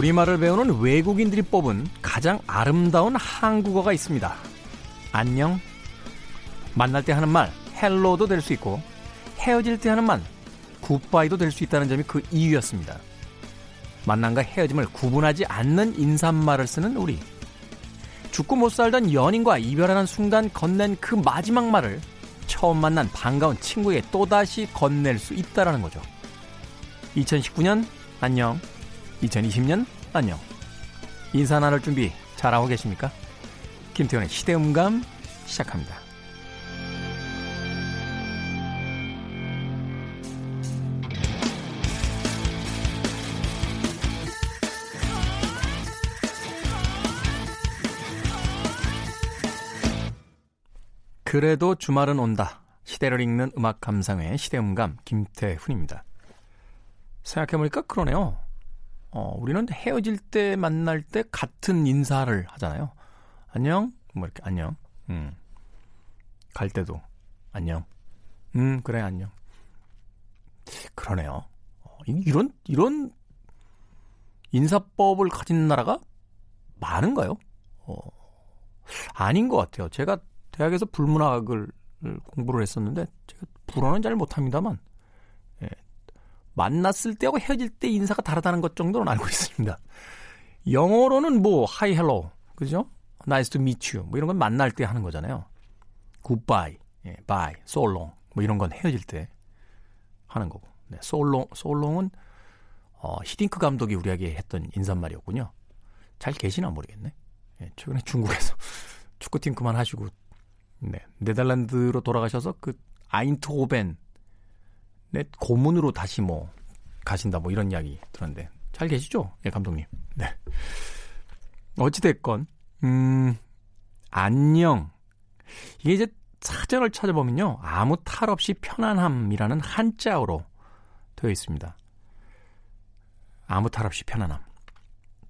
우리말을 배우는 외국인들이 뽑은 가장 아름다운 한국어가 있습니다. 안녕. 만날 때 하는 말, 헬로도 될 수 있고, 헤어질 때 하는 말, 굿바이도 될 수 있다는 점이 그 이유였습니다. 만남과 헤어짐을 구분하지 않는 인사말을 쓰는 우리. 죽고 못 살던 연인과 이별하는 순간 건넨 그 마지막 말을 처음 만난 반가운 친구에게 또다시 건넬 수 있다라는 거죠. 2019년 안녕. 2020년 안녕. 인사 나눌 준비 잘하고 계십니까? 김태현의 시대음감 시작합니다. 그래도 주말은 온다. 시대를 읽는 음악 감상회 시대음감 김태훈입니다. 생각해보니까 그러네요. 어, 우리는 헤어질 때 만날 때 같은 인사를 하잖아요. 안녕? 뭐 이렇게 안녕. 음. 갈 때도 안녕. 음, 그래 안녕. 그러네요. 어, 이런 이런 인사법을 가진 나라가 많은가요? 어, 아닌 것 같아요. 제가 대학에서 불문학을 공부를 했었는데 제가 불어는 잘 못합니다만 만났을 때하고 헤어질 때 인사가 다르다는 것 정도는 알고 있습니다. 영어로는 뭐 hi hello 그죠? to meet you 뭐 이런 건 만날 때 하는 거잖아요. goodbye, 예, bye, so long 뭐 이런 건 헤어질 때 하는 거고. 네, so long so long은 어, 히딩크 감독이 우리에게 했던 인사말이었군요. 잘 계시나 모르겠네. 예, 최근에 중국에서 축구팀 그만하시고 네, 네덜란드로 돌아가셔서 그 아인트호벤 네, 고문으로 다시 뭐 가신다 뭐 이런 이야기 들었는데 잘 계시죠? 예, 감독님. 네. 어찌됐건, 음, 안녕. 이게 이제 사전을 찾아보면요. 아무 탈 없이 편안함이라는 한자어로 되어 있습니다. 아무 탈 없이 편안함.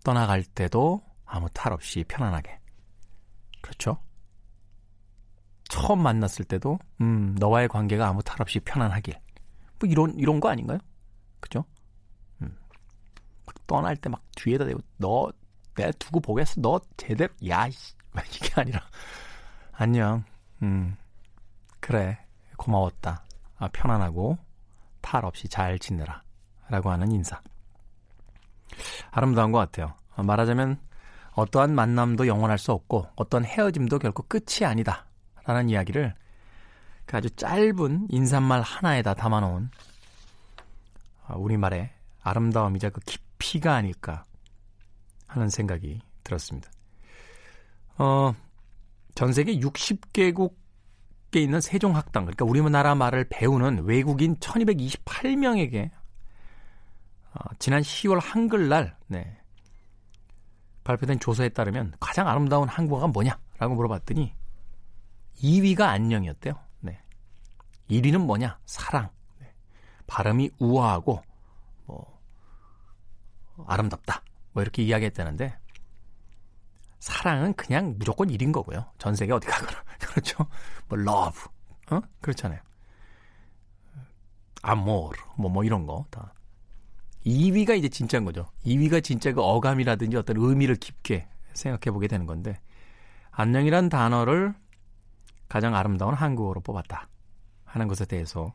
떠나갈 때도 아무 탈 없이 편안하게. 그렇죠? 처음 만났을 때도, 음, 너와의 관계가 아무 탈 없이 편안하길. 뭐 이런 이런 거 아닌가요? 그죠? 음. 떠날 때 막 뒤에다 대고 너 내가 두고 보겠어. 너 제대로 야 이게 아니라 안녕. 음. 그래. 고마웠다. 아, 편안하고 탈 없이 잘 지내라. 라고 하는 인사. 아름다운 것 같아요. 말하자면 어떠한 만남도 영원할 수 없고 어떤 헤어짐도 결코 끝이 아니다. 라는 이야기를 그 아주 짧은 인사말 하나에다 담아놓은 아, 우리말의 아름다움이자 그 깊이가 아닐까 하는 생각이 들었습니다. 어, 전 세계 60개국에 있는 세종학당, 그러니까 우리나라 말을 배우는 외국인 1228명에게 어, 지난 10월 한글날 네, 발표된 조사에 따르면 가장 아름다운 한국어가 뭐냐라고 물어봤더니 2위가 안녕이었대요. 1위는 뭐냐? 사랑. 네. 발음이 우아하고 뭐 아름답다. 뭐 이렇게 이야기했다는데 사랑은 그냥 무조건 1인 거고요. 전 세계 어디 가거나 그렇죠. 뭐 love, 어 그렇잖아요. 아모르, 뭐, 뭐 이런 거 다. 2위가 이제 진짜인 거죠. 2위가 진짜 그 어감이라든지 어떤 의미를 깊게 생각해 보게 되는 건데, 안녕이란 단어를 가장 아름다운 한국어로 뽑았다. 하는 것에 대해서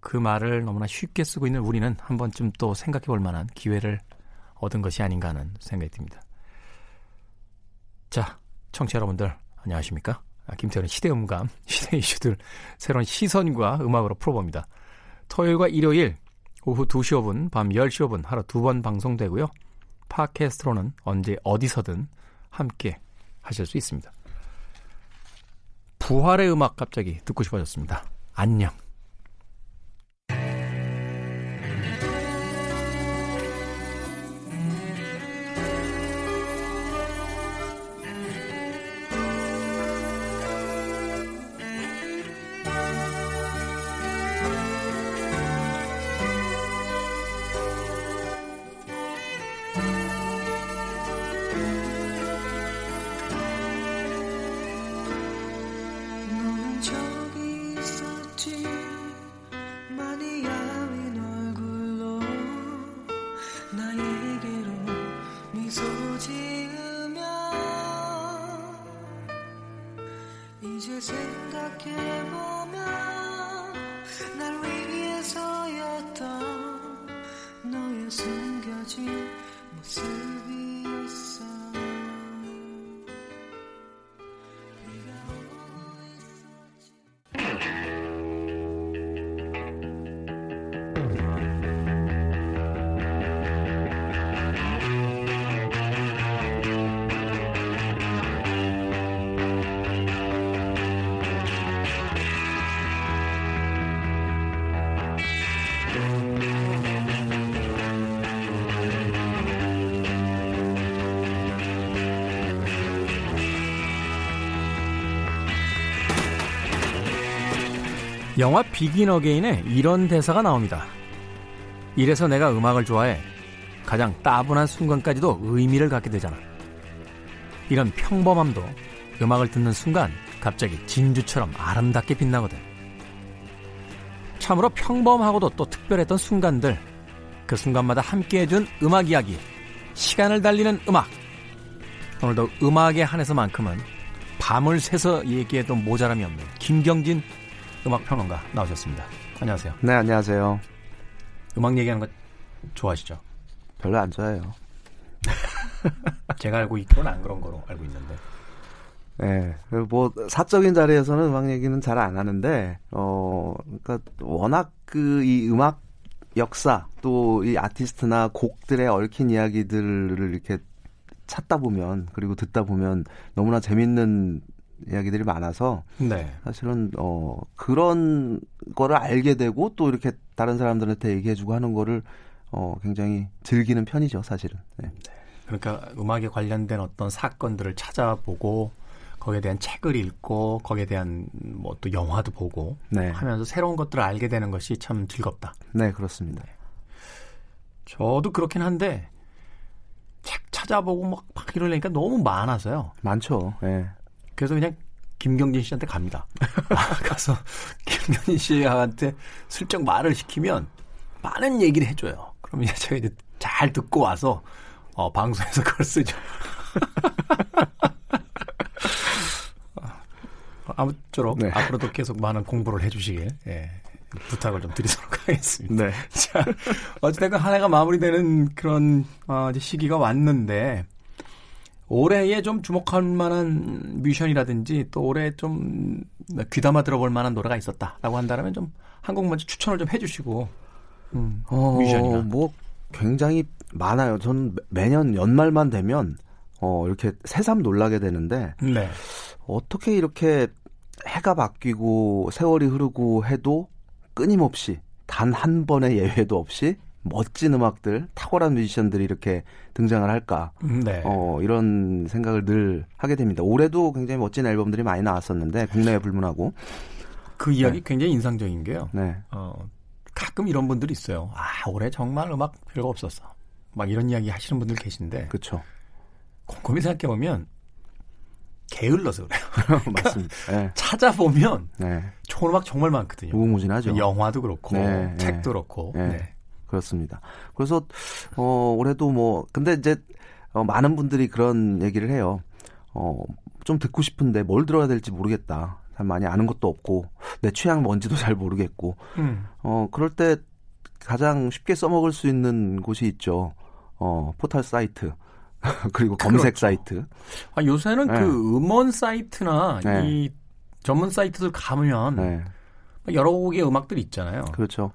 그 말을 너무나 쉽게 쓰고 있는 우리는 한 번쯤 또 생각해 볼 만한 기회를 얻은 것이 아닌가 하는 생각이 듭니다. 자, 청취자 여러분들 안녕하십니까? 아, 김태현의 시대음감, 시대 이슈들 새로운 시선과 음악으로 풀어봅니다. 토요일과 일요일 오후 2시 5분, 밤 10시 5분 하루 두 번 방송되고요. 팟캐스트로는 언제 어디서든 함께 하실 수 있습니다. 부활의 음악 갑자기 듣고 싶어졌습니다. 안녕. 영화 비긴 어게인에 이런 대사가 나옵니다. 이래서 내가 음악을 좋아해. 가장 따분한 순간까지도 의미를 갖게 되잖아. 이런 평범함도 음악을 듣는 순간 갑자기 진주처럼 아름답게 빛나거든. 참으로 평범하고도 또 특별했던 순간들, 그 순간마다 함께 해준 음악 이야기, 시간을 달리는 음악. 오늘도 음악에 한해서만큼은 밤을 새서 얘기해도 모자람이 없는 김경진 음악 평론가 나오셨습니다. 안녕하세요. 네, 안녕하세요. 음악 얘기하는 거 좋아하시죠? 별로 안 좋아해요. 제가 알고 있기로는 안 그런 거로 알고 있는데. 네, 뭐 사적인 자리에서는 음악 얘기는 잘 안 하는데, 어, 그러니까 워낙 그 이 음악 역사 또 이 아티스트나 곡들의 얽힌 이야기들을 이렇게 찾다 보면 그리고 듣다 보면 너무나 재밌는 이야기들이 많아서 네. 사실은 어 그런 거를 알게 되고 또 이렇게 다른 사람들한테 얘기해주고 하는 거를 어 굉장히 즐기는 편이죠 사실은. 네. 그러니까 음악에 관련된 어떤 사건들을 찾아보고 거기에 대한 책을 읽고 거기에 대한 뭐 또 영화도 보고 네. 하면서 새로운 것들을 알게 되는 것이 참 즐겁다. 네 그렇습니다. 저도 그렇긴 한데 책 찾아보고 막, 막 이러려니까 너무 많아서요. 많죠. 예. 그래서 그냥 김경진 씨한테 갑니다. 가서 김경진 씨한테 슬쩍 말을 시키면 많은 얘기를 해줘요. 그러면 이제 제가 이제 잘 듣고 와서 어, 방송에서 그걸 쓰죠. 아무쪼록 네. 앞으로도 계속 많은 공부를 해주시길 예, 부탁을 좀 드리도록 하겠습니다. 네. 자, 어쨌든 한 해가 마무리되는 그런 어, 시기가 왔는데 올해에 좀 주목할 만한 뮤지션이라든지 또 올해 좀 귀담아 들어볼 만한 노래가 있었다라고 한다면 좀 한곡 먼저 추천을 좀 해주시고 음, 어, 뮤지션이나 뭐 굉장히 많아요. 전 매년 연말만 되면 어 이렇게 새삼 놀라게 되는데 네. 어떻게 이렇게 해가 바뀌고 세월이 흐르고 해도 끊임없이 단 한 번의 예외도 없이 멋진 음악들, 탁월한 뮤지션들이 이렇게 등장을 할까. 네. 어, 이런 생각을 늘 하게 됩니다. 올해도 굉장히 멋진 앨범들이 많이 나왔었는데, 국내에 불문하고. 그 이야기 굉장히 인상적인 게요. 네. 어, 가끔 이런 분들이 있어요. 아, 올해 정말 음악 별거 없었어. 막 이런 이야기 하시는 분들 계신데 그쵸. 곰곰이 생각해 보면 게을러서 그래요. 맞습니다. 네. 찾아보면 네. 좋은 음악 정말 많거든요. 무궁무진하죠. 영화도 그렇고 네, 책도 네. 그렇고. 네. 네. 그렇습니다. 그래서, 어, 올해도 뭐, 근데 이제, 어, 많은 분들이 그런 얘기를 해요. 어, 좀 듣고 싶은데 뭘 들어야 될지 모르겠다. 잘 많이 아는 것도 없고, 내 취향 뭔지도 잘 모르겠고, 음. 어, 그럴 때 가장 쉽게 써먹을 수 있는 곳이 있죠. 어, 포털 사이트. 그리고 검색 그렇죠. 사이트. 아, 요새는 네. 그 음원 사이트나 네. 이 전문 사이트들 가면 네. 여러 곡의 음악들이 있잖아요. 그렇죠.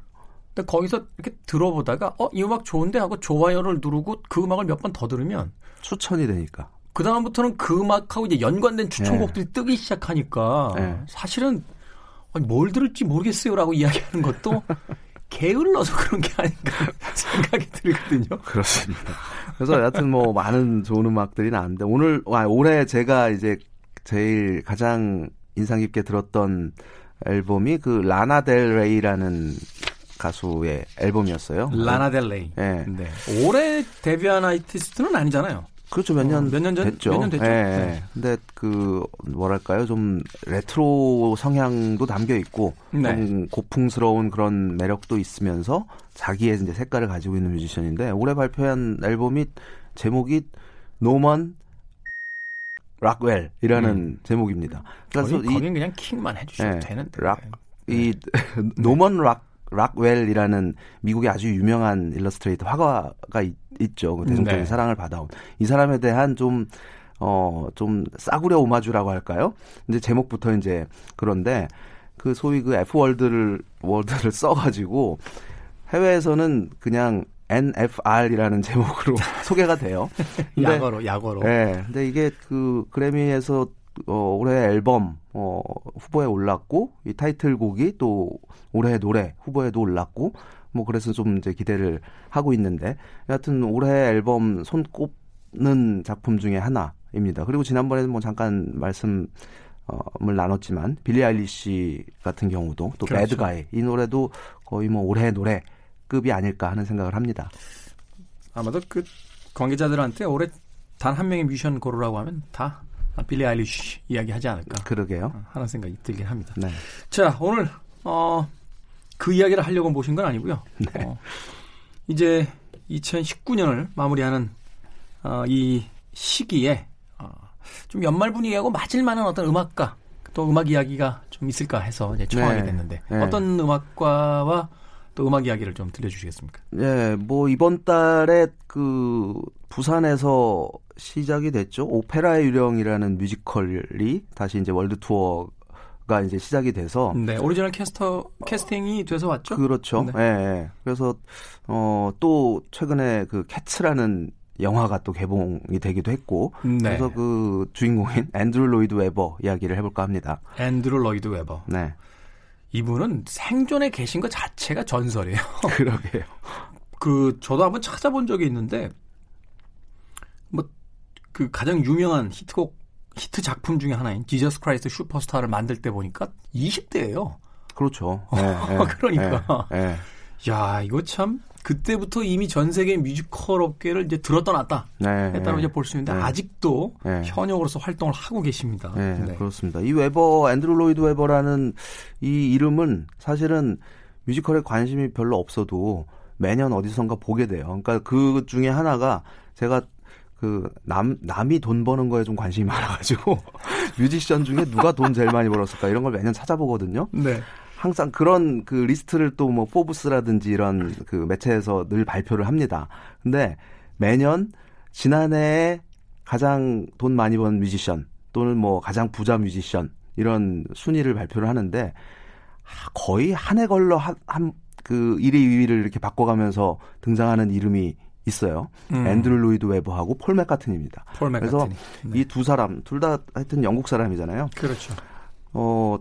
근데 거기서 이렇게 들어보다가 어, 이 음악 좋은데 하고 좋아요를 누르고 그 음악을 몇 번 더 들으면 추천이 되니까. 그 다음부터는 그 음악하고 이제 연관된 추천곡들이 뜨기 시작하니까 네. 사실은 아니, 뭘 들을지 모르겠어요라고 이야기하는 것도 게을러서 그런 게 아닌가 생각이 들거든요. 그렇습니다. 그래서 여하튼 뭐 많은 좋은 음악들이 나왔는데 오늘 아, 올해 제가 이제 제일 가장 인상 깊게 들었던 앨범이 그 라나 델 레이라는 가수의 앨범이었어요. 라나 델레이. 네. 네. 올해 데뷔한 아티스트는 아니잖아요. 그렇죠. 몇 년, 어, 몇년 전- 됐죠. 몇 년 됐죠. 예, 예. 네. 근데 그 뭐랄까요? 좀 레트로 성향도 담겨 있고 네. 좀 고풍스러운 그런 매력도 있으면서 자기의 이제 색깔을 가지고 있는 뮤지션인데 올해 발표한 앨범이 제목이 노먼 락웰이라는 제목입니다. 거기, 그래서 이 거긴 그냥 king만 해주셔도 네, 되는데. 락, 이 노먼 락 락웰이라는 미국의 아주 유명한 일러스트레이터 화가가 있, 죠 대중적인 네. 사랑을 받아온 이 사람에 대한 좀 어, 좀 싸구려 오마주라고 할까요? 이제 제목부터 이제 그런데 그 소위 그 F 월드를 월드를 써가지고 해외에서는 그냥 NFR이라는 제목으로 소개가 돼요. 근데 약어로, 약어로. 네, 근데 이게 그 그래미에서 어, 올해 앨범 어, 후보에 올랐고 이 타이틀곡이 또 올해 노래 후보에도 올랐고 뭐 그래서 좀 이제 기대를 하고 있는데 여하튼 올해 앨범 손꼽는 작품 중에 하나입니다. 그리고 지난번에도 뭐 잠깐 말씀 을 나눴지만 빌리 아일리시 같은 경우도 또 그렇죠. 배드가이 이 노래도 거의 뭐 올해 노래급이 아닐까 하는 생각을 합니다. 아마도 그 관계자들한테 올해 단 한 명의 뮤지션 고르라고 하면 다 빌리 아일리시 이야기 하지 않을까. 그러게요. 하는 생각이 들긴 합니다. 네. 자, 오늘 어, 그 이야기를 하려고 모신 건 아니고요. 네. 어, 이제 2019년을 마무리하는 어, 이 시기에 좀 연말 분위기하고 맞을 만한 어떤 음악가 또 음악 이야기가 좀 있을까 해서 이제 청하게 네. 됐는데 네. 어떤 음악가와 또 음악 이야기를 좀 들려주시겠습니까? 네, 뭐 이번 달에 그 부산에서 시작이 됐죠. 오페라의 유령이라는 뮤지컬이 다시 이제 월드 투어 가 이제 시작이 돼서 네 오리지널 캐스터 캐스팅이 돼서 왔죠. 그렇죠. 네. 네. 그래서 어 또 최근에 그 캐츠라는 영화가 또 개봉이 되기도 했고 네. 그래서 그 주인공인 앤드루 로이드 웨버 이야기를 해볼까 합니다. 앤드루 로이드 웨버. 네. 이분은 생존에 계신 것 자체가 전설이에요. 그러게요. 그 저도 한번 찾아본 적이 있는데 뭐 그 가장 유명한 히트곡 히트 작품 중에 하나인 지저스 크라이스트 슈퍼스타를 만들 때 보니까 20대예요. 그렇죠. 네, 네, 그러니까 네, 야 이거 참 그때부터 이미 전 세계 뮤지컬 업계를 이제 들었다 놨다 네, 했다고 네. 이제 볼 수 있는데 네. 아직도 네. 현역으로서 활동을 하고 계십니다. 네, 네, 그렇습니다. 이 웨버 앤드루 로이드 웨버라는 이 이름은 사실은 뮤지컬에 관심이 별로 없어도 매년 어디선가 보게 돼요. 그러니까 그 중에 하나가 제가 그 남 남이 돈 버는 거에 좀 관심이 많아가지고 뮤지션 중에 누가 돈 제일 많이 벌었을까 이런 걸 매년 찾아보거든요. 네. 항상 그런 그 리스트를 또 뭐 포브스라든지 이런 그 매체에서 늘 발표를 합니다. 근데 매년 지난해에 가장 돈 많이 번 뮤지션 또는 뭐 가장 부자 뮤지션 이런 순위를 발표를 하는데 거의 한 해 걸러 한그 1위, 2위를 이렇게 바꿔가면서 등장하는 이름이 있어요. 음. 앤드루 로이드 웨버하고 폴 맥카트니입니다. 폴 맥카트니. 그래서 네. 이두 사람 둘 다 하여튼 영국 사람이잖아요. 그렇죠. 어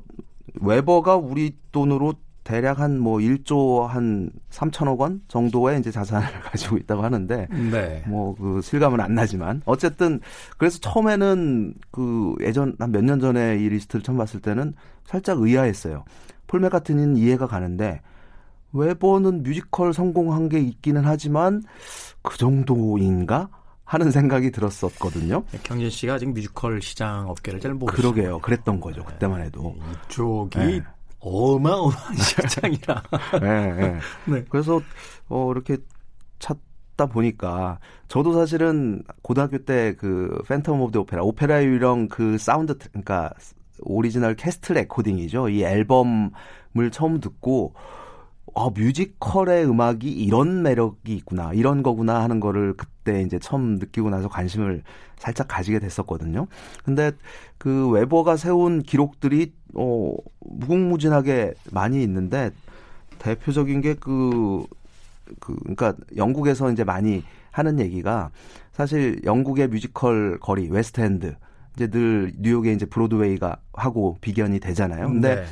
웨버가 우리 돈으로 대략 한 뭐 1조 한 3천억 원 정도의 이제 자산을 가지고 있다고 하는데 네. 뭐그 실감은 안 나지만 어쨌든 그래서 처음에는 그 예전 한 몇 년 전에 이 리스트를 처음 봤을 때는 살짝 의아했어요. 폴 맥카트니는 이해가 가는데 웨버는 뮤지컬 성공한 게 있기는 하지만 그 정도인가? 하는 생각이 들었었거든요. 네, 경진 씨가 아직 뮤지컬 시장 업계를 잘 모르죠. 그러게요. 그랬던 거죠. 네. 그때만 해도. 이쪽이 네. 어마어마한 시장이라. 네, 네. 네. 그래서 어 이렇게 찾다 보니까 저도 사실은 고등학교 때 그 Phantom of the Opera 오페라의 유령 그 사운드 그러니까 오리지널 캐스트 레코딩이죠. 이 앨범을 처음 듣고 아, 뮤지컬의 음악이 이런 매력이 있구나, 이런 거구나 하는 거를 그때 이제 처음 느끼고 나서 관심을 살짝 가지게 됐었거든요. 근데 그 웨버가 세운 기록들이, 어, 무궁무진하게 많이 있는데, 대표적인 게 그, 그, 그러니까 영국에서 이제 많이 하는 얘기가 사실 영국의 뮤지컬 거리, 웨스트엔드, 이제 늘 뉴욕에 이제 브로드웨이가 하고 비견이 되잖아요. 근데 네.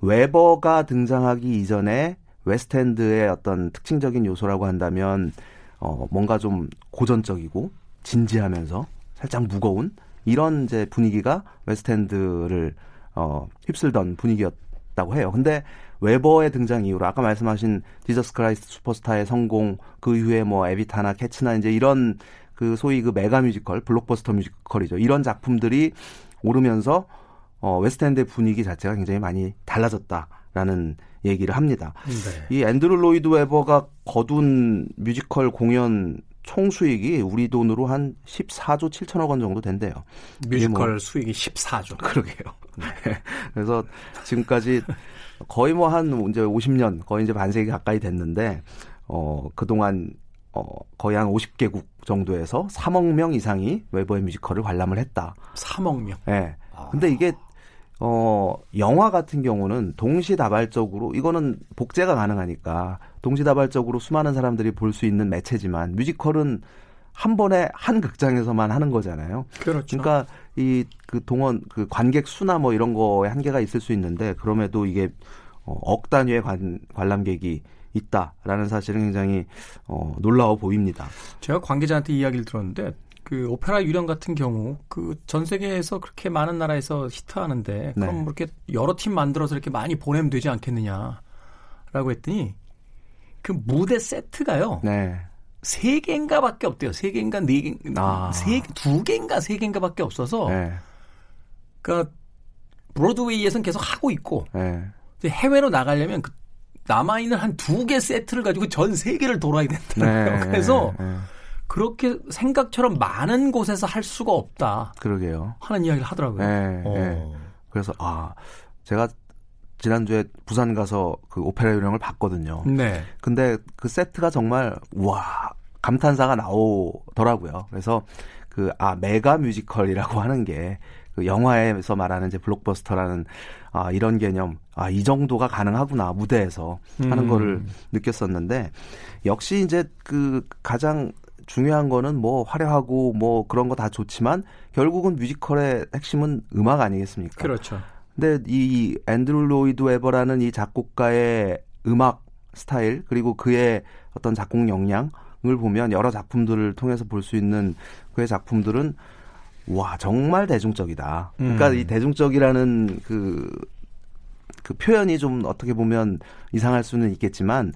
웨버가 등장하기 이전에 웨스트엔드의 어떤 특징적인 요소라고 한다면 어 뭔가 좀 고전적이고 진지하면서 살짝 무거운 이런 이제 분위기가 웨스트엔드를 어 휩쓸던 분위기였다고 해요. 근데 웨버의 등장 이후로 아까 말씀하신 Jesus Christ Superstar의 성공 그 이후에 뭐 에비타나 캐츠나 이제 이런 그 소위 그 메가 뮤지컬 블록버스터 뮤지컬이죠. 이런 작품들이 오르면서 어 웨스트엔드의 분위기 자체가 굉장히 많이 달라졌다라는 얘기를 합니다. 네. 이 앤드루 로이드 웨버가 거둔 뮤지컬 공연 총 수익이 우리 돈으로 한 14조 7천억 원 정도 된대요. 뮤지컬 뭐, 수익이 14조. 그러게요. 네. 그래서 지금까지 거의 뭐 한 이제 50년, 거의 이제 반세기 가까이 됐는데 어 그동안 어 거의 한 50개국 정도에서 3억 명 이상이 웨버의 뮤지컬을 관람을 했다. 3억 명. 예. 네. 근데 이게 어, 영화 같은 경우는 동시다발적으로, 이거는 복제가 가능하니까, 동시다발적으로 수많은 사람들이 볼 수 있는 매체지만, 뮤지컬은 한 번에 한 극장에서만 하는 거잖아요. 그렇죠. 그러니까 이 그 동원 그 관객 수나 뭐 이런 거에 한계가 있을 수 있는데 그럼에도 이게 어, 억 단위의 관, 관람객이 있다라는 사실은 굉장히 어, 놀라워 보입니다. 제가 관계자한테 이야기를 들었는데 그 오페라 유령 같은 경우 그 전 세계에서 그렇게 많은 나라에서 히트하는데 그럼 네. 뭐 이렇게 여러 팀 만들어서 이렇게 많이 보내면 되지 않겠느냐라고 했더니 그 무대 세트가요 네. 세 개인가밖에 없대요. 세 개인가 네 개, 아. 세두 개인가 세 개인가밖에 없어서 네. 그러니까 브로드웨이에서는 계속 하고 있고 네. 해외로 나가려면 그 남아 있는 한 두 개 세트를 가지고 전 세계를 돌아야 된다는 네. 거예요. 그래서 네. 그렇게 생각처럼 많은 곳에서 할 수가 없다 그러게요. 하는 이야기를 하더라고요. 네. 어. 네. 그래서 아 제가 지난주에 부산 가서 그 오페라 유령을 봤거든요. 네. 근데 그 세트가 정말 와 감탄사가 나오더라고요. 그래서 그 아 메가 뮤지컬이라고 하는 게 그 영화에서 말하는 이제 블록버스터라는 아 이런 개념 아 이 정도가 가능하구나 무대에서 하는 음. 거를 느꼈었는데 역시 이제 그 가장 중요한 거는 뭐 화려하고 뭐 그런 거 다 좋지만 결국은 뮤지컬의 핵심은 음악 아니겠습니까? 그렇죠. 근데 이 앤드루 로이드 웨버라는 이 작곡가의 음악 스타일 그리고 그의 어떤 작곡 역량을 보면 여러 작품들을 통해서 볼 수 있는 그의 작품들은 와 정말 대중적이다. 그러니까 음. 이 대중적이라는 그, 그 표현이 좀 어떻게 보면 이상할 수는 있겠지만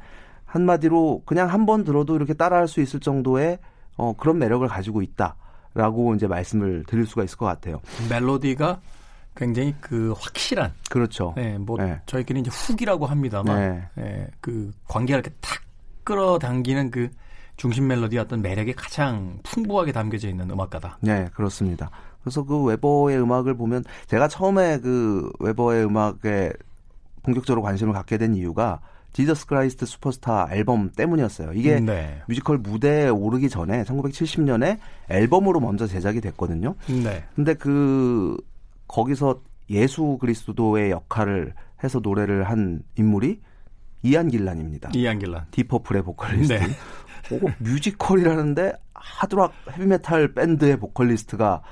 한마디로 그냥 한 번 들어도 이렇게 따라할 수 있을 정도의 어, 그런 매력을 가지고 있다라고 이제 말씀을 드릴 수가 있을 것 같아요. 멜로디가 굉장히 그 확실한 그렇죠. 네, 뭐 네. 저희끼리 이제 훅이라고 합니다만 네. 예, 그 관계가 이렇게 탁 끌어당기는 그 중심 멜로디 어떤 매력이 가장 풍부하게 담겨져 있는 음악가다. 네, 그렇습니다. 그래서 그 웨버의 음악을 보면 제가 처음에 그 웨버의 음악에 본격적으로 관심을 갖게 된 이유가 Jesus Christ Superstar 앨범 때문이었어요. 이게 네. 뮤지컬 무대에 오르기 전에 1970년에 앨범으로 먼저 제작이 됐거든요. 네. 근데 그 거기서 예수 그리스도의 역할을 해서 노래를 한 인물이 이안 길란입니다. 이안 길란. 딥 퍼플의 보컬리스트. 네. 오, 뮤지컬이라는데 하드락 헤비메탈 밴드의 보컬리스트가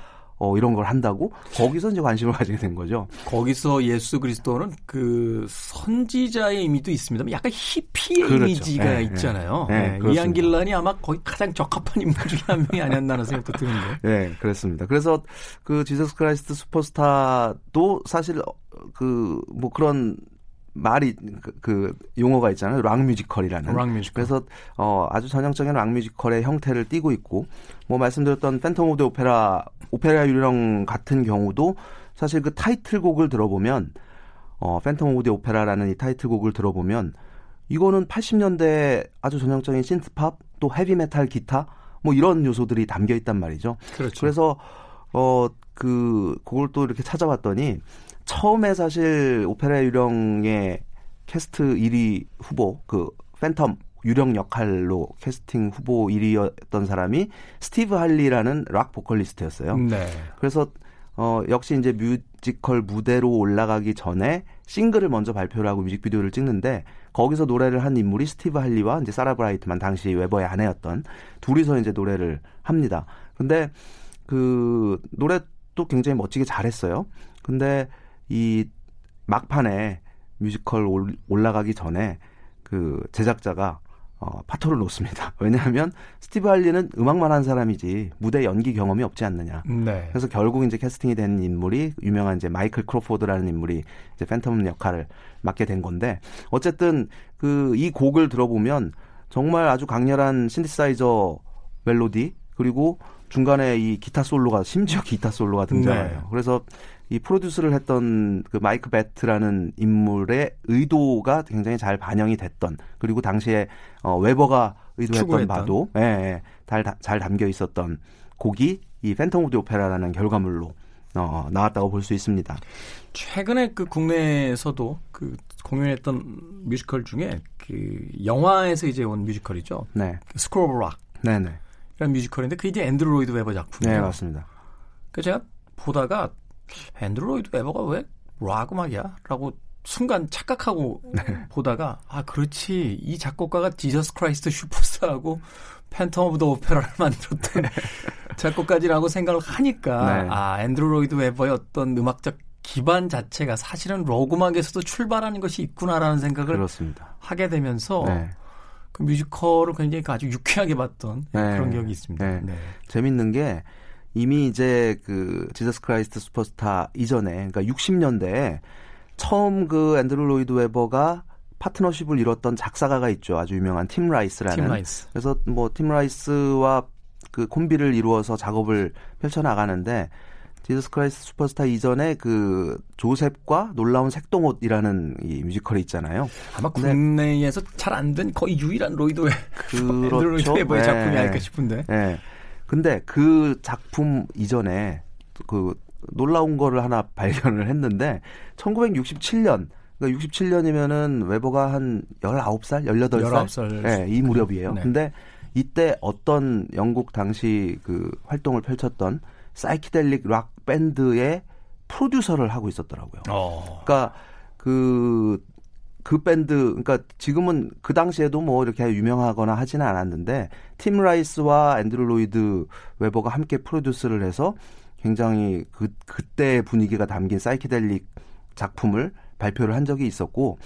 어, 이런 걸 한다고 거기서 이제 관심을 가지게 된 거죠. 거기서 예수 그리스도는 그 선지자의 의미도 있습니다만 약간 히피의 그렇죠. 이미지가 네, 있잖아요. 네, 네, 네, 그렇습니다. 이안 길란이 아마 거의 가장 적합한 인물 중에 한 명이 아니었나라는 생각도 드는데. 네, 그렇습니다. 그래서 그 Jesus Christ Superstar도 사실 그 뭐 그런 말이 그, 그 용어가 있잖아요. 락 뮤지컬이라는. 락 뮤지컬. 그래서 어 아주 전형적인 락 뮤지컬의 형태를 띠고 있고 뭐 말씀드렸던 Phantom of the Opera 오페라 유령 같은 경우도 사실 그 타이틀곡을 들어보면 어 Phantom of the Opera라는 이 타이틀곡을 들어보면 이거는 80년대 아주 전형적인 신트팝 또 헤비 메탈 기타 뭐 이런 요소들이 담겨 있단 말이죠. 그렇죠. 그래서 어 그 그걸 또 이렇게 찾아봤더니 처음에 사실 오페라 유령의 캐스트 1위 후보 그 팬텀 유령 역할로 캐스팅 후보 1위였던 사람이 스티브 할리라는 락 보컬리스트였어요. 네. 그래서 어 역시 이제 뮤지컬 무대로 올라가기 전에 싱글을 먼저 발표를 하고 뮤직비디오를 찍는데 거기서 노래를 한 인물이 스티브 할리와 이제 사라 브라이트만 당시 웨버의 아내였던 둘이서 이제 노래를 합니다. 근데 그 노래도 굉장히 멋지게 잘했어요. 근데 이 막판에 뮤지컬 올- 올라가기 전에 그 제작자가 어, 파토를 놓습니다. 왜냐하면 스티브 할리는 음악만 한 사람이지 무대 연기 경험이 없지 않느냐. 네. 그래서 결국 이제 캐스팅이 된 인물이 유명한 이제 마이클 크로포드라는 인물이 이제 팬텀 역할을 맡게 된 건데 어쨌든 그 이 곡을 들어보면 정말 아주 강렬한 신디사이저 멜로디 그리고 중간에 이 기타 솔로가 심지어 기타 솔로가 등장해요. 네. 그래서 이 프로듀스를 했던 그 마이크 배트라는 인물의 의도가 굉장히 잘 반영이 됐던 그리고 당시에 어 웨버가 의도했던 추구했던. 바도 예, 예, 잘, 다- 잘 담겨 있었던 곡이 이 Phantom of the Opera라는 결과물로 어, 나왔다고 볼 수 있습니다. 최근에 그 국내에서도 그 공연했던 뮤지컬 중에 그 영화에서 이제 온 뮤지컬이죠. 네, 그 School of Rock. 네, 네, 이라는 뮤지컬인데 그게 이제 앤드루 로이드 웨버 작품이에요. 네 맞습니다. 그 제가 보다가 앤드루 로이드 웨버가 왜 락 음악이야? 라고 순간 착각하고 네. 보다가 아 그렇지 이 작곡가가 지저스 크라이스트 모차르트하고 Phantom of the Opera를 만들었던 작곡가지라고 생각을 하니까 네. 아 앤드루 로이드 웨버의 어떤 음악적 기반 자체가 사실은 록 음악에서도 출발하는 것이 있구나라는 생각을 그렇습니다. 하게 되면서 네. 그 뮤지컬을 굉장히 아주 유쾌하게 봤던 네. 그런 기억이 있습니다. 네. 네. 재밌는 게 이미 이제 그 Jesus Christ Superstar 이전에 그러니까 60년대에 처음 그 앤드루 로이드 웨버가 파트너십을 이뤘던 작사가가 있죠. 아주 유명한 팀 라이스라는. 팀 라이스. 그래서 뭐 팀 라이스와 그 콤비를 이루어서 작업을 펼쳐 나가는데 Jesus Christ Superstar 이전에 그 조셉과 놀라운 색동옷이라는 이 뮤지컬이 있잖아요. 아마 국내에서 잘 안 된 거의 유일한 로이드의 그렇죠. 로이드의 네. 작품이 아닐까 싶은데. 네. 근데 그 작품 이전에 그 놀라운 거를 하나 발견을 했는데 1967년 그러니까 67년이면은 웨버가 한 19살, 18살, 19살. 네, 이 무렵이에요. 네. 근데 이때 어떤 영국 당시 그 활동을 펼쳤던 사이키델릭 락 밴드의 프로듀서를 하고 있었더라고요. 어. 그러니까 그 그그 밴드, 그러니까 지금은 그 당시에도 뭐 이렇게 유명하거나 하지는 않았는데 팀 라이스와 앤드루 로이드 웨버가 함께 프로듀스를 해서 굉장히 그 그때 분위기가 담긴 사이키델릭 작품을 발표를 한 적이 있었고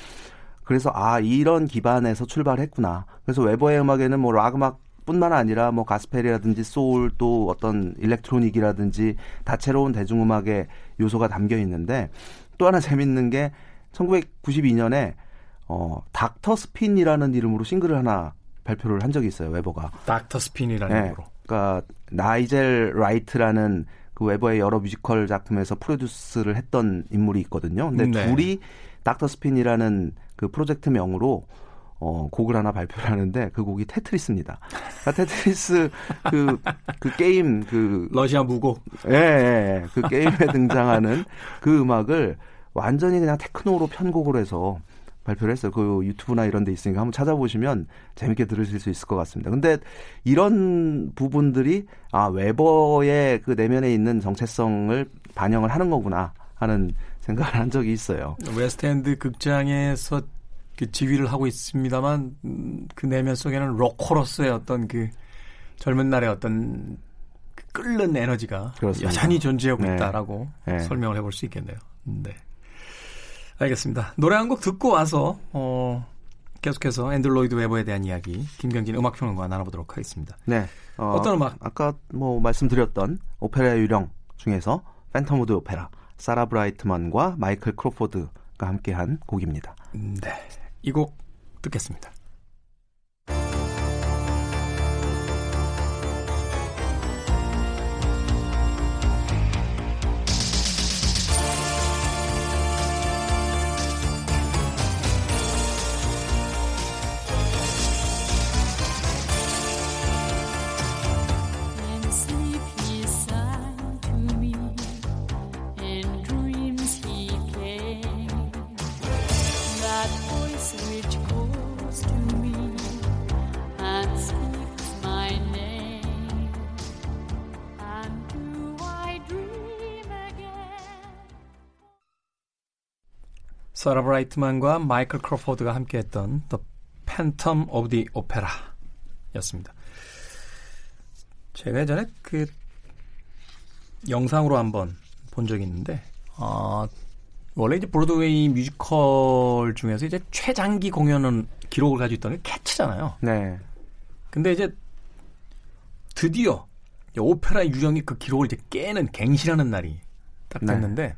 그래서 아 이런 기반에서 출발했구나. 그래서 웨버의 음악에는 뭐 락 음악 뿐만 아니라 뭐 가스펠이라든지 소울 또 어떤 electronic이라든지 다채로운 대중음악의 요소가 담겨 있는데 또 하나 재밌는 게 1992년에 어 닥터 스핀이라는 이름으로 싱글을 하나 발표를 한 적이 있어요 웨버가 닥터 스핀이라는 네, 이름으로 그러니까 나이젤 라이트라는 그 웨버의 여러 뮤지컬 작품에서 프로듀스를 했던 인물이 있거든요. 근데 네. 둘이 닥터 스핀이라는 그 프로젝트 명으로 어, 곡을 하나 발표를 하는데 그 곡이 테트리스입니다. 그러니까 테트리스 그, 그 게임 그 러시아 무곡. 예, 예, 예. 그 게임에 등장하는 그 음악을 완전히 그냥 테크노로 편곡을 해서 발표를 했어요. 그 유튜브나 이런 데 있으니까 한번 찾아보시면 재밌게 들으실 수 있을 것 같습니다. 근데 이런 부분들이 아, 웨버의 그 내면에 있는 정체성을 반영을 하는 거구나 하는 생각을 한 적이 있어요. 웨스트엔드 극장에서 그 지휘를 하고 있습니다만 음, 그 내면 속에는 로커로서의 어떤 그 젊은 날의 어떤 그 끓는 에너지가 그렇습니다. 여전히 존재하고 네. 있다라고 네. 설명을 해볼 수 있겠네요. 네. 알겠습니다. 노래 한 곡 듣고 와서 어, 계속해서 앤드루 로이드 웨버에 대한 이야기 김경진 음악평론가 나눠보도록 하겠습니다. 네. 어, 떤 음악? 아까 뭐 말씀드렸던 오페라 유령 중에서 Phantom of the Opera 사라 브라이트만과 마이클 크로포드가 함께한 곡입니다. 네. 이 곡 듣겠습니다. 사라 브라이트만과 마이클 크로포드가 함께했던 The Phantom of the Opera였습니다. 제가 예전에 그 영상으로 한번 본 적이 있는데 어, 원래 이제 브로드웨이 뮤지컬 중에서 이제 최장기 공연은 기록을 가지고 있던 게 Cats잖아요. 네. 근데 이제 드디어 오페라 유령이 그 기록을 이제 깨는 갱신하는 날이 딱 네. 됐는데 네.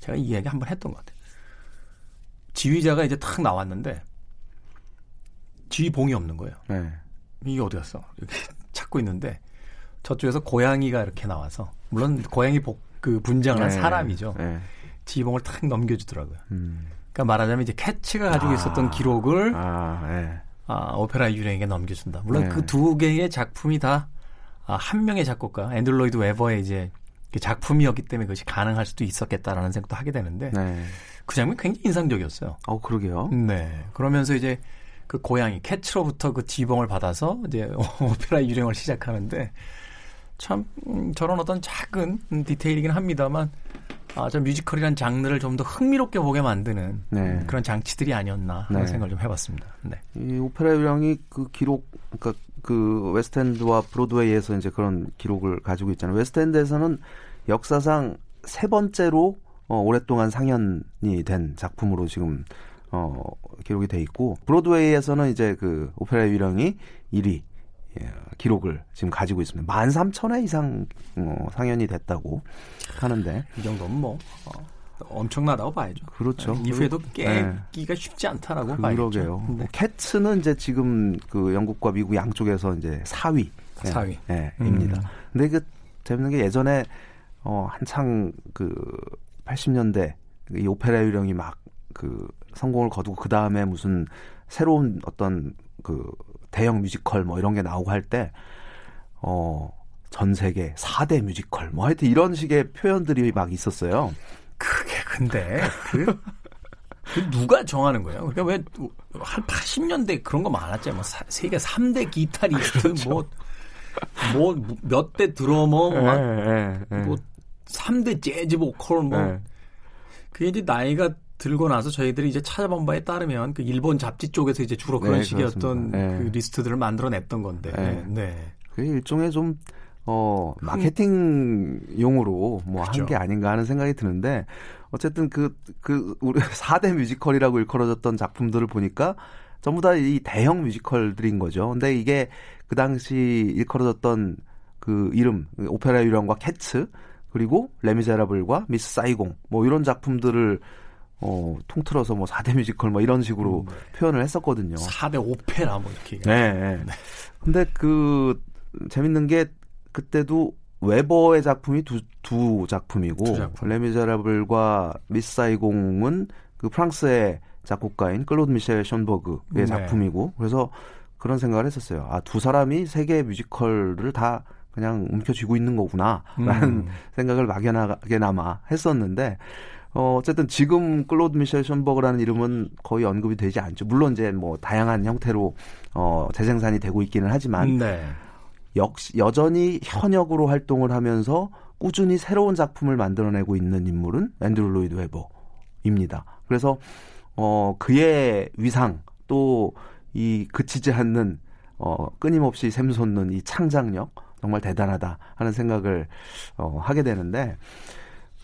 제가 이 이야기 한번 했던 것 같아요. 지휘자가 이제 탁 나왔는데 지휘봉이 없는 거예요. 네. 이게 어디 갔어? 이렇게 찾고 있는데 저쪽에서 고양이가 이렇게 나와서 물론 고양이 복, 그 분장을 한 네. 사람이죠. 네. 지휘봉을 탁 넘겨주더라고요. 음. 그러니까 말하자면 이제 캐치가 가지고 아. 있었던 기록을 아, 네. 아, 오페라 유령에게 넘겨준다. 물론 네. 그두 개의 작품이 다한 아, 명의 작곡가 앤드루 로이드 웨버의 이제 그 작품이었기 때문에 그것이 가능할 수도 있었겠다라는 생각도 하게 되는데 네. 그 장면 굉장히 인상적이었어요. 어, 그러게요. 네. 그러면서 이제 그 고양이 Cats로부터 그 지휘봉을 받아서 이제 오페라 유령을 시작하는데 참 음, 저런 어떤 작은 디테일이긴 합니다만 아, 저 뮤지컬이란 장르를 좀 더 흥미롭게 보게 만드는 네. 그런 장치들이 아니었나 하는 네. 생각을 좀 해봤습니다. 네. 이 오페라 유령이 그 기록, 그러니까 그 웨스트엔드와 브로드웨이에서 이제 그런 기록을 가지고 있잖아요. 웨스트엔드에서는 역사상 세 번째로 어, 오랫동안 상연이 된 작품으로 지금 어, 기록이 돼 있고 브로드웨이에서는 이제 그 오페라 유령이 1위 예, 기록을 지금 가지고 있습니다. 13,000회 이상 어, 상연이 됐다고 하는데 이 정도면 뭐 어, 엄청나다고 봐야죠. 그렇죠. 네, 이후에도 네. 깨기가 쉽지 않다라고 봐야죠. 그러게요. 네. 캣츠는 이제 지금 그 영국과 미국 양쪽에서 이제 4위. 4위. 예, 음. 입니다. 근데 그 재밌는 게 예전에 어 한창 그 80년대 이 오페라 유령이 막 그 성공을 거두고 그 다음에 무슨 새로운 어떤 그 대형 뮤지컬 뭐 이런 게 나오고 할 때 어. 전 세계 4대 뮤지컬 뭐 하여튼 이런 식의 표현들이 막 있었어요. 그게 근데 그, 그 누가 정하는 거예요? 그러니까 왜 한 80년대 그런 거 많았잖아요. 뭐 사- 세계 3대 기타리스트 그렇죠. 뭐 뭐몇대 드러머 막 예, 예, 예. 뭐 3대 재즈 보컬 뭐 예. 그게 이제 나이가 들고 나서 저희들이 이제 찾아본 바에 따르면 그 일본 잡지 쪽에서 이제 주로 그런 네, 식이었던 그렇습니다. 네. 그 리스트들을 만들어냈던 건데 네. 네. 그게 일종의 좀, 어, 마케팅용으로 뭐한 그렇죠. 게 아닌가 하는 생각이 드는데, 어쨌든 그, 그, 우리 4대 뮤지컬이라고 일컬어졌던 작품들을 보니까 전부 다 이 대형 뮤지컬들인 거죠. 근데 이게 그 당시 일컬어졌던 그 이름, 오페라 유령과 캣츠, 그리고 레미제라블과 미스 사이공, 뭐 이런 작품들을 어, 통틀어서 뭐 4대 뮤지컬 뭐 이런 식으로 표현을 했었거든요. 4대 오페라 뭐 이렇게 네. 네. 근데 그 재밌는 게 그때도 웨버의 작품이 두, 두 작품이고 두 작품. 레미제라블과 미스 사이공은 그 프랑스의 작곡가인 클로드 미셸 션버그의 네. 작품이고 그래서 그런 생각을 했었어요. 아, 두 사람이 세계 뮤지컬을 다 그냥 움켜쥐고 있는 거구나 라는 음. 생각을 막연하게나마 했었는데 어, 어쨌든 지금 클로드 미셸 션버그라는 이름은 거의 언급이 되지 않죠. 물론 이제 뭐 다양한 형태로 어, 재생산이 되고 있기는 하지만 네. 역시 여전히 현역으로 활동을 하면서 꾸준히 새로운 작품을 만들어내고 있는 인물은 앤드루 로이드 웨버입니다. 그래서 어, 그의 위상 또 이 그치지 않는 어, 끊임없이 샘솟는 이 창작력 정말 대단하다 하는 생각을 어, 하게 되는데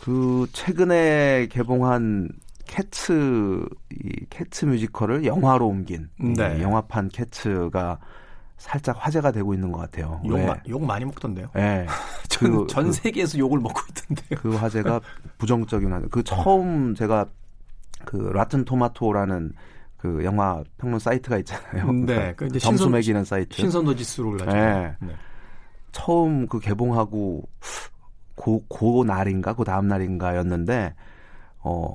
그 최근에 개봉한 캐츠 이 캐츠 뮤지컬을 영화로 옮긴 네. 이 영화판 캐츠가 살짝 화제가 되고 있는 것 같아요. 욕, 왜? 마- 욕 많이 먹던데요. 예. 전, 그- 전 그- 세계에서 욕을 먹고 있던데요. 그 화제가 부정적인 화제. 그 처음 제가 그 Rotten Tomato라는 그 영화 평론 사이트가 있잖아요. 네, 그 이제 점수 신선- 매기는 사이트. 신선도 지수를 가지고. 네. 네. 처음 그 개봉하고 고, 고 날인가 그 다음 날인가였는데 어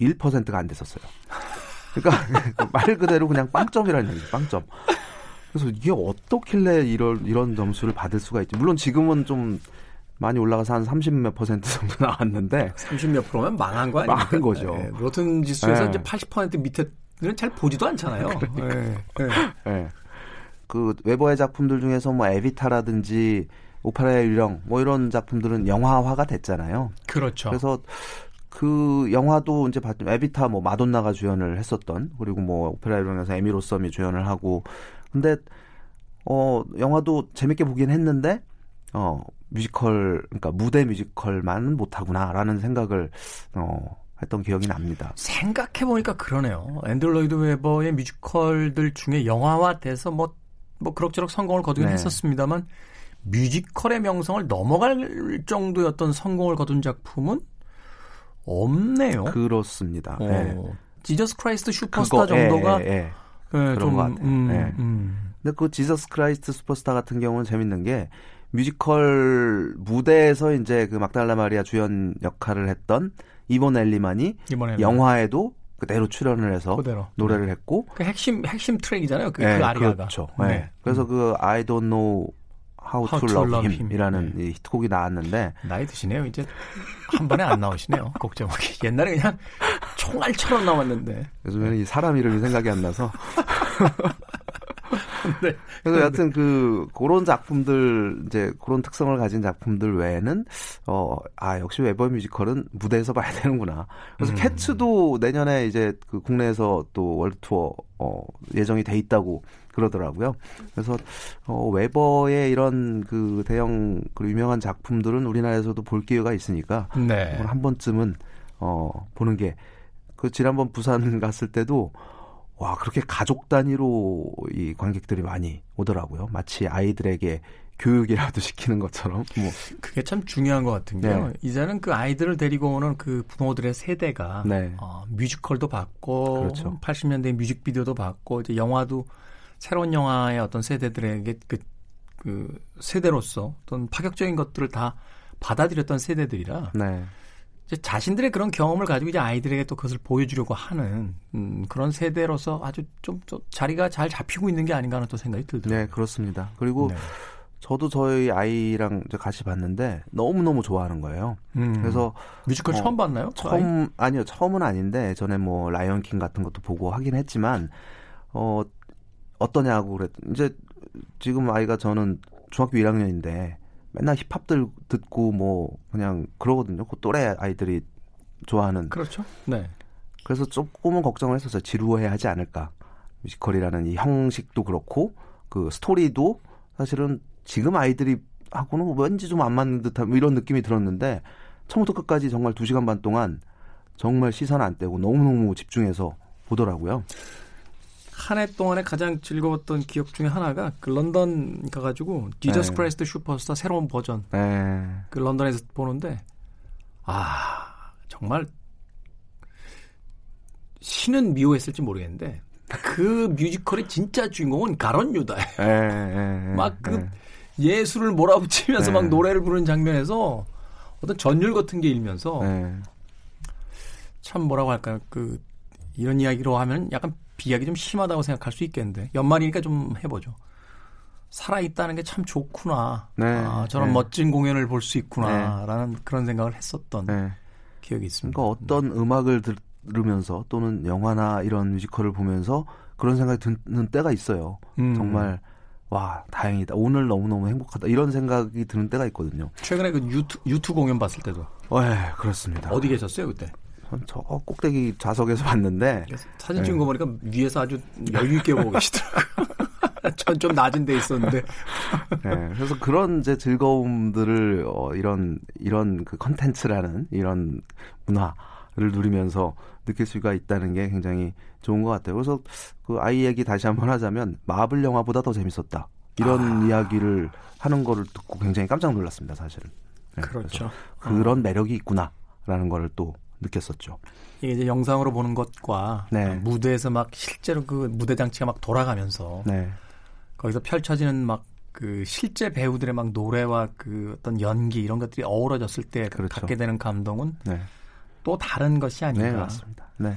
1%가 안 됐었어요. 그러니까 말 그대로 그냥 빵점이라는 얘기, 빵점. 그래서 이게 어떻길래 이런 이런 점수를 받을 수가 있지? 물론 지금은 좀 많이 올라가서 한 30 몇 퍼센트 정도 나왔는데 30 몇 프로면 망한 거 아닙니까? 망한 거죠. 네, 로튼 지수에서 네. 이제 80% 밑에는 잘 보지도 않잖아요. 그러니까. 네, 네. 예. 그 웨버의 작품들 중에서 뭐 에비타라든지 오페라의 유령 뭐 이런 작품들은 영화화가 됐잖아요. 그렇죠. 그래서 그 영화도 이제 봤 에비타 뭐 마돈나가 주연을 했었던 그리고 뭐 오페라 유령에서 에미 로썸이 주연을 하고 근데 어 영화도 재밌게 보긴 했는데 어 뮤지컬 그러니까 무대 뮤지컬만은 못하구나라는 생각을 어 했던 기억이 납니다. 생각해 보니까 그러네요. 앤드루 로이드 웨버의 뮤지컬들 중에 영화화 돼서 뭐, 뭐 그럭저럭 성공을 거두긴 네. 했었습니다만 뮤지컬의 명성을 넘어갈 정도였던 성공을 거둔 작품은 없네요. 그렇습니다. 어, 예. 지저스 크라이스트 슈퍼스타 그거, 예, 정도가 예, 예. 예, 그런 좀 것 같아요. 음, 예. 음. 근데 그 지저스 크라이스트 슈퍼스타 같은 경우는 재밌는 게 뮤지컬 무대에서 이제 그 막달라 마리아 주연 역할을 했던 이본 엘리만이 영화에도 그대로 출연을 해서 그대로 노래를 했고 그 핵심 핵심 트랙이잖아요. 그, 예, 그 아리아가. 그렇죠. 네. 예. 그래서 그 I don't know how, How to, to love, him이라는 Him. 네. 이 히트곡이 나왔는데 나이 드시네요. 이제 한 번에 안 나오시네요. 곡 제목이. 옛날에 그냥 총알처럼 나왔는데. 요즘에는 이 사람 이름이 생각이 안 나서 네. 그래서 여하튼 그 그런 작품들 이제 그런 특성을 가진 작품들 외에는 어 아 역시 웨버 뮤지컬은 무대에서 봐야 되는구나. 그래서 음. 캐츠도 내년에 이제 그 국내에서 또 월드 투어 어 예정이 돼 있다고 그러더라고요. 그래서 어 웨버의 이런 그 대형 그 유명한 작품들은 우리나라에서도 볼 기회가 있으니까 네. 한 번쯤은 어 보는 게 그 지난번 부산 갔을 때도 와 그렇게 가족 단위로 이 관객들이 많이 오더라고요. 마치 아이들에게 교육이라도 시키는 것처럼. 뭐 그게 참 중요한 것 같은 게요. 네. 이제는 그 아이들을 데리고 오는 그 부모들의 세대가 네. 어, 뮤지컬도 봤고, 그렇죠. 80년대 뮤직비디오도 봤고, 이제 영화도 새로운 영화의 어떤 세대들에게 그, 그 세대로서 어떤 파격적인 것들을 다 받아들였던 세대들이라. 네. 자신들의 그런 경험을 가지고 이제 아이들에게 또 그것을 보여주려고 하는 음, 그런 세대로서 아주 좀, 좀 자리가 잘 잡히고 있는 게 아닌가 하는 또 생각이 들더라고요. 네, 그렇습니다. 그리고 네. 저도 저희 아이랑 이제 같이 봤는데 너무 너무 좋아하는 거예요. 음. 그래서 뮤지컬 어, 처음 봤나요? 처음 아이? 아니요 처음은 아닌데 전에 뭐 라이언 킹 같은 것도 보고 하긴 했지만 어 어떠냐고 그랬. 이제 지금 아이가 저는 중학교 1학년인데 맨날 힙합들 듣고 뭐 그냥 그러거든요. 그 또래 아이들이 좋아하는. 그렇죠. 네. 그래서 조금은 걱정을 했었어요. 지루해 하지 않을까. 뮤지컬이라는 이 형식도 그렇고 그 스토리도 사실은 지금 아이들이 하고는 왠지 좀 안 맞는 듯한 뭐 이런 느낌이 들었는데 처음부터 끝까지 정말 2시간 반 동안 정말 시선 안 떼고 너무너무 집중해서 보더라고요. 한 해 동안에 가장 즐거웠던 기억 중에 하나가 그 런던 가가지고 지저스 네. 크라이스트 슈퍼스타 새로운 버전 네. 그 런던에서 보는데 아 정말 신은 미워했을지 모르겠는데 그 뮤지컬의 진짜 주인공은 가론 유다예요. 네, 막그 네. 예술을 몰아붙이면서 막 노래를 부르는 장면에서 어떤 전율 같은 게 일면서 참 뭐라고 할까요? 그 이런 이야기로 하면 약간 비약이 좀 심하다고 생각할 수 있겠는데 연말이니까 좀 해보죠. 살아있다는 게 참 좋구나. 네, 아, 저런 네. 멋진 공연을 볼 수 있구나라는 네. 그런 생각을 했었던 네. 기억이 있습니다. 그러니까 어떤 네. 음악을 들으면서 또는 영화나 이런 뮤지컬을 보면서 그런 생각이 드는 때가 있어요. 음. 정말 와 다행이다. 오늘 너무 너무 행복하다. 이런 생각이 드는 때가 있거든요. 최근에 그 유튜, 유튜 공연 봤을 때도. 네, 그렇습니다. 어디 계셨어요 그때? 저 꼭대기 좌석에서 봤는데 사진 찍은 거 보니까 위에서 아주 여유 있게 보고 계시더라고요. 전 좀 낮은 데 있었는데. 네, 그래서 그런 이제 즐거움들을 어, 이런 이런 그 컨텐츠라는 이런 문화를 누리면서 느낄 수가 있다는 게 굉장히 좋은 것 같아요. 그래서 그 아이 얘기 다시 한번 하자면 마블 영화보다 더 재밌었다. 이런 아. 이야기를 하는 거를 듣고 굉장히 깜짝 놀랐습니다, 사실은. 네, 그렇죠. 그런 어. 매력이 있구나라는 거를 또 느꼈었죠. 이게 이제 영상으로 보는 것과 네. 무대에서 막 실제로 그 무대 장치가 막 돌아가면서 네. 거기서 펼쳐지는 막 그 실제 배우들의 막 노래와 그 어떤 연기 이런 것들이 어우러졌을 때 그렇죠. 갖게 되는 감동은 네. 또 다른 것이 아닌가 네. 네.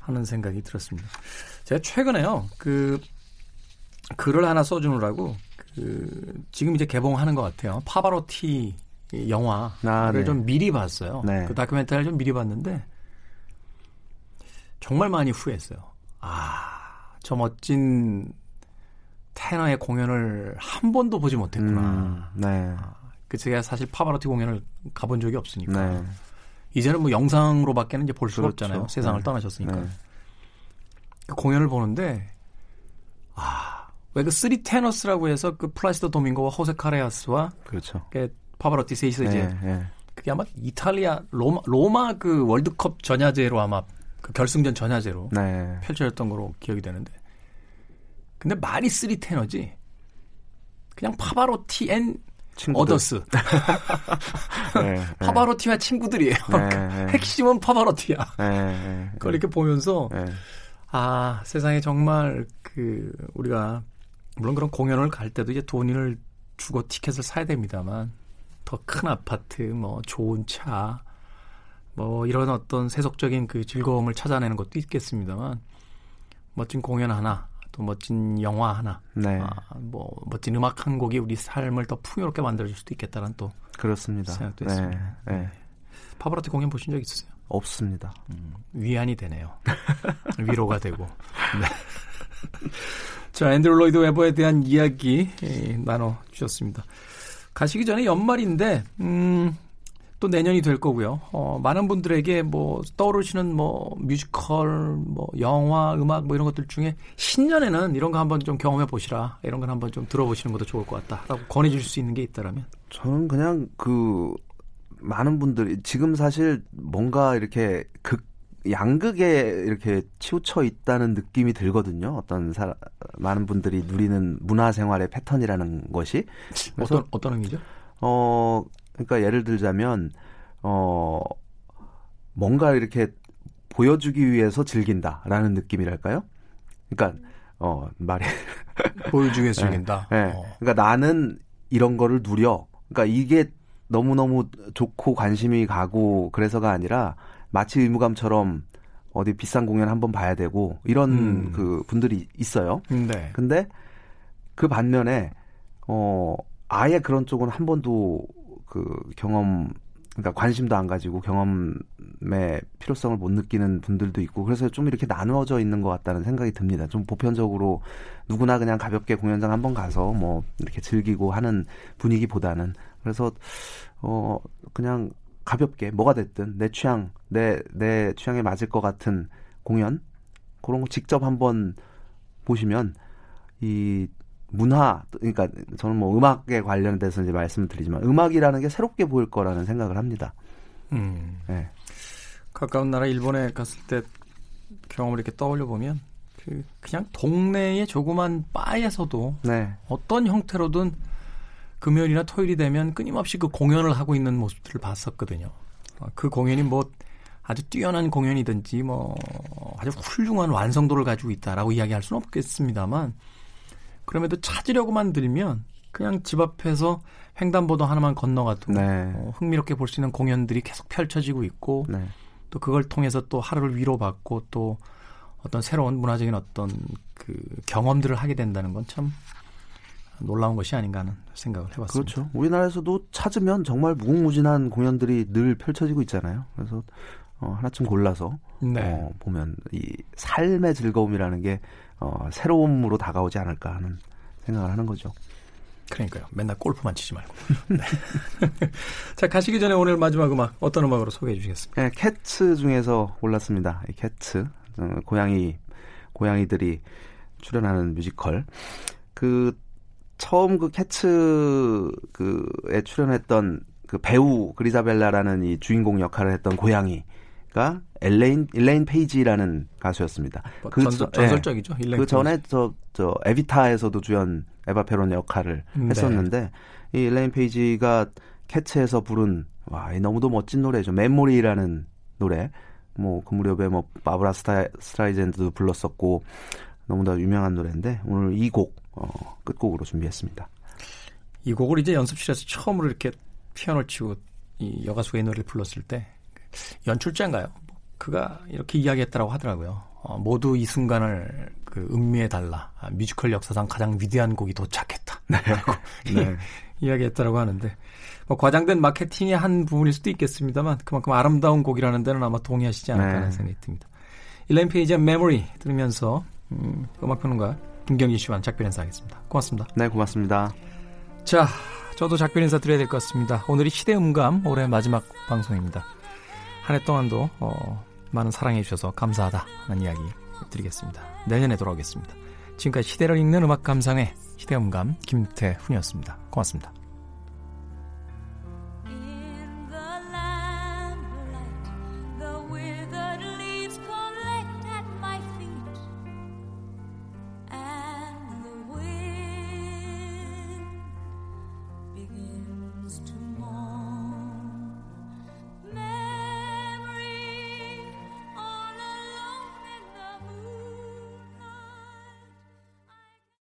하는 생각이 들었습니다. 제가 최근에요 그 글을 하나 써주느라고 그 지금 이제 개봉하는 것 같아요 파바로티 영화를 아, 네. 좀 미리 봤어요. 네. 그 다큐멘터리를 좀 미리 봤는데 정말 많이 후회했어요. 아, 저 멋진 테너의 공연을 한 번도 보지 못했구나. 음, 네. 아, 그 제가 사실 파바로티 공연을 가본 적이 없으니까 네. 이제는 뭐 영상으로밖에는 이제 볼 수가 그렇죠. 없잖아요. 세상을 네. 떠나셨으니까. 네. 그 공연을 보는데 아, 왜 그 Three Tenors라고 해서 그 플라시도 도밍고와 호세 카레라스와 그렇죠. 파바로티 셋이서 네, 이제 네. 그게 아마 이탈리아 로마 로마 그 월드컵 전야제로 아마 그 결승전 전야제로 네. 펼쳐졌던 거로 기억이 되는데 근데 말이 three 테너지 그냥 파바로티 and 친구들. others 네, 네. 파바로티와 친구들이에요. 네, 핵심은 파바로티야. 그걸 이렇게 보면서 아 세상에 정말 그 우리가 물론 그런 공연을 갈 때도 이제 돈을 주고 티켓을 사야 됩니다만 더 큰 아파트, 뭐 좋은 차, 뭐 이런 어떤 세속적인 그 즐거움을 찾아내는 것도 있겠습니다만 멋진 공연 하나, 또 멋진 영화 하나, 네. 아, 뭐 멋진 음악 한 곡이 우리 삶을 더 풍요롭게 만들어줄 수도 있겠다는 또 그렇습니다. 생각도 네. 했습니다. 네. 네. 파브라티 공연 보신 적 있으세요? 없습니다. 음, 위안이 되네요. 위로가 되고. 네. 자, 앤드루 로이드 웨버에 대한 이야기 예, 나눠주셨습니다. 가시기 전에 연말인데, 음, 또 내년이 될 거고요. 어, 많은 분들에게 뭐 떠오르시는 뭐 뮤지컬, 뭐 영화, 음악 뭐 이런 것들 중에 신년에는 이런 거 한번 좀 경험해 보시라. 이런 걸 한번 좀 들어보시는 것도 좋을 것 같다라고 권해 주실 수 있는 게 있다라면. 저는 그냥 그 많은 분들이 지금 사실 뭔가 이렇게 극 양극에 이렇게 치우쳐 있다는 느낌이 들거든요. 어떤 사람, 많은 분들이 누리는 문화 생활의 패턴이라는 것이. 어떤 어떤 의미죠? 어, 그러니까 예를 들자면 어 뭔가 이렇게 보여주기 위해서 즐긴다라는 느낌이랄까요? 그러니까 어 말이 보여주기 위해서 즐긴다. 네, 네. 어. 그러니까 나는 이런 거를 누려. 그러니까 이게 너무 너무 좋고 관심이 가고 그래서가 아니라 마치 의무감처럼 어디 비싼 공연 한번 봐야 되고 이런 음. 그 분들이 있어요. 네. 근데 그 반면에 어 아예 그런 쪽은 한 번도 그 경험 그러니까 관심도 안 가지고 경험의 필요성을 못 느끼는 분들도 있고 그래서 좀 이렇게 나누어져 있는 것 같다는 생각이 듭니다. 좀 보편적으로 누구나 그냥 가볍게 공연장 한번 가서 뭐 이렇게 즐기고 하는 분위기보다는 그래서 어 그냥 가볍게 뭐가 됐든 내 취향 내 내 취향에 맞을 것 같은 공연 그런 거 직접 한번 보시면 이 문화 그러니까 저는 뭐 음악에 관련돼서 이제 말씀을 드리지만 음악이라는 게 새롭게 보일 거라는 생각을 합니다. 음. 네. 가까운 나라 일본에 갔을 때 경험을 이렇게 떠올려 보면 그 그냥 동네의 조그만 바에서도 네. 어떤 형태로든 금요일이나 토요일이 되면 끊임없이 그 공연을 하고 있는 모습들을 봤었거든요. 그 공연이 뭐 아주 뛰어난 공연이든지 뭐 아주 훌륭한 완성도를 가지고 있다라고 이야기할 수는 없겠습니다만 그럼에도 찾으려고만 들면 그냥 집 앞에서 횡단보도 하나만 건너가도 네. 어, 흥미롭게 볼 수 있는 공연들이 계속 펼쳐지고 있고 네. 또 그걸 통해서 또 하루를 위로받고 또 어떤 새로운 문화적인 어떤 그 경험들을 하게 된다는 건 참 놀라운 것이 아닌가 하는 생각을 해봤습니다. 그렇죠. 우리나라에서도 찾으면 정말 무궁무진한 공연들이 늘 펼쳐지고 있잖아요. 그래서 어, 하나쯤 골라서 네. 어, 보면 이 삶의 즐거움이라는 게 어, 새로움으로 다가오지 않을까 하는 생각을 하는 거죠. 그러니까요. 맨날 골프만 치지 말고. 네. 자, 가시기 전에 오늘 마지막 음악 어떤 음악으로 소개해 주시겠습니까? 네, 캣츠 중에서 골랐습니다. 이 캣츠 어, 고양이 고양이들이 출연하는 뮤지컬. 그 처음 그 캣츠 그에 출연했던 그 배우 그리자벨라라는 이 주인공 역할을 했던 고양이 가 엘레인 일레인 페이지라는 가수였습니다. 그 전설, 전설적이죠. 예, 그 전에 저 저 에비타에서도 주연 에바 페론 역할을 네. 했었는데 이 일레인 페이지가 캐츠에서 부른 와, 이 너무도 멋진 노래죠. 메모리라는 노래. 뭐 그 무렵에 뭐 바브라 스타, 스트라이젠드도 불렀었고 너무나 유명한 노래인데 오늘 이 곡 어, 끝곡으로 준비했습니다. 이 곡을 이제 연습실에서 처음으로 이렇게 피아노를 치고 이 여가수의 노래를 불렀을 때 연출자인가요? 그가 이렇게 이야기했다라고 하더라고요. 어, 모두 이 순간을 그 음미해 달라. 아, 뮤지컬 역사상 가장 위대한 곡이 도착했다. 네. 네. 이야기했다라고 하는데 뭐 과장된 마케팅의 한 부분일 수도 있겠습니다만 그만큼 아름다운 곡이라는 데는 아마 동의하시지 않을까 하는 네. 생각이 듭니다. 일레인 페이지의 메모리 들으면서 음, 음악평론가 김경진 씨와 작별 인사하겠습니다. 고맙습니다. 네, 고맙습니다. 자, 저도 작별 인사 드려야 될 것 같습니다. 오늘이 시대음감 올해 마지막 방송입니다. 한 해 동안도 어, 많은 사랑해 주셔서 감사하다 하는 이야기 드리겠습니다. 내년에 돌아오겠습니다. 지금까지 시대를 읽는 음악 감상의 시대음감 김태훈이었습니다. 고맙습니다.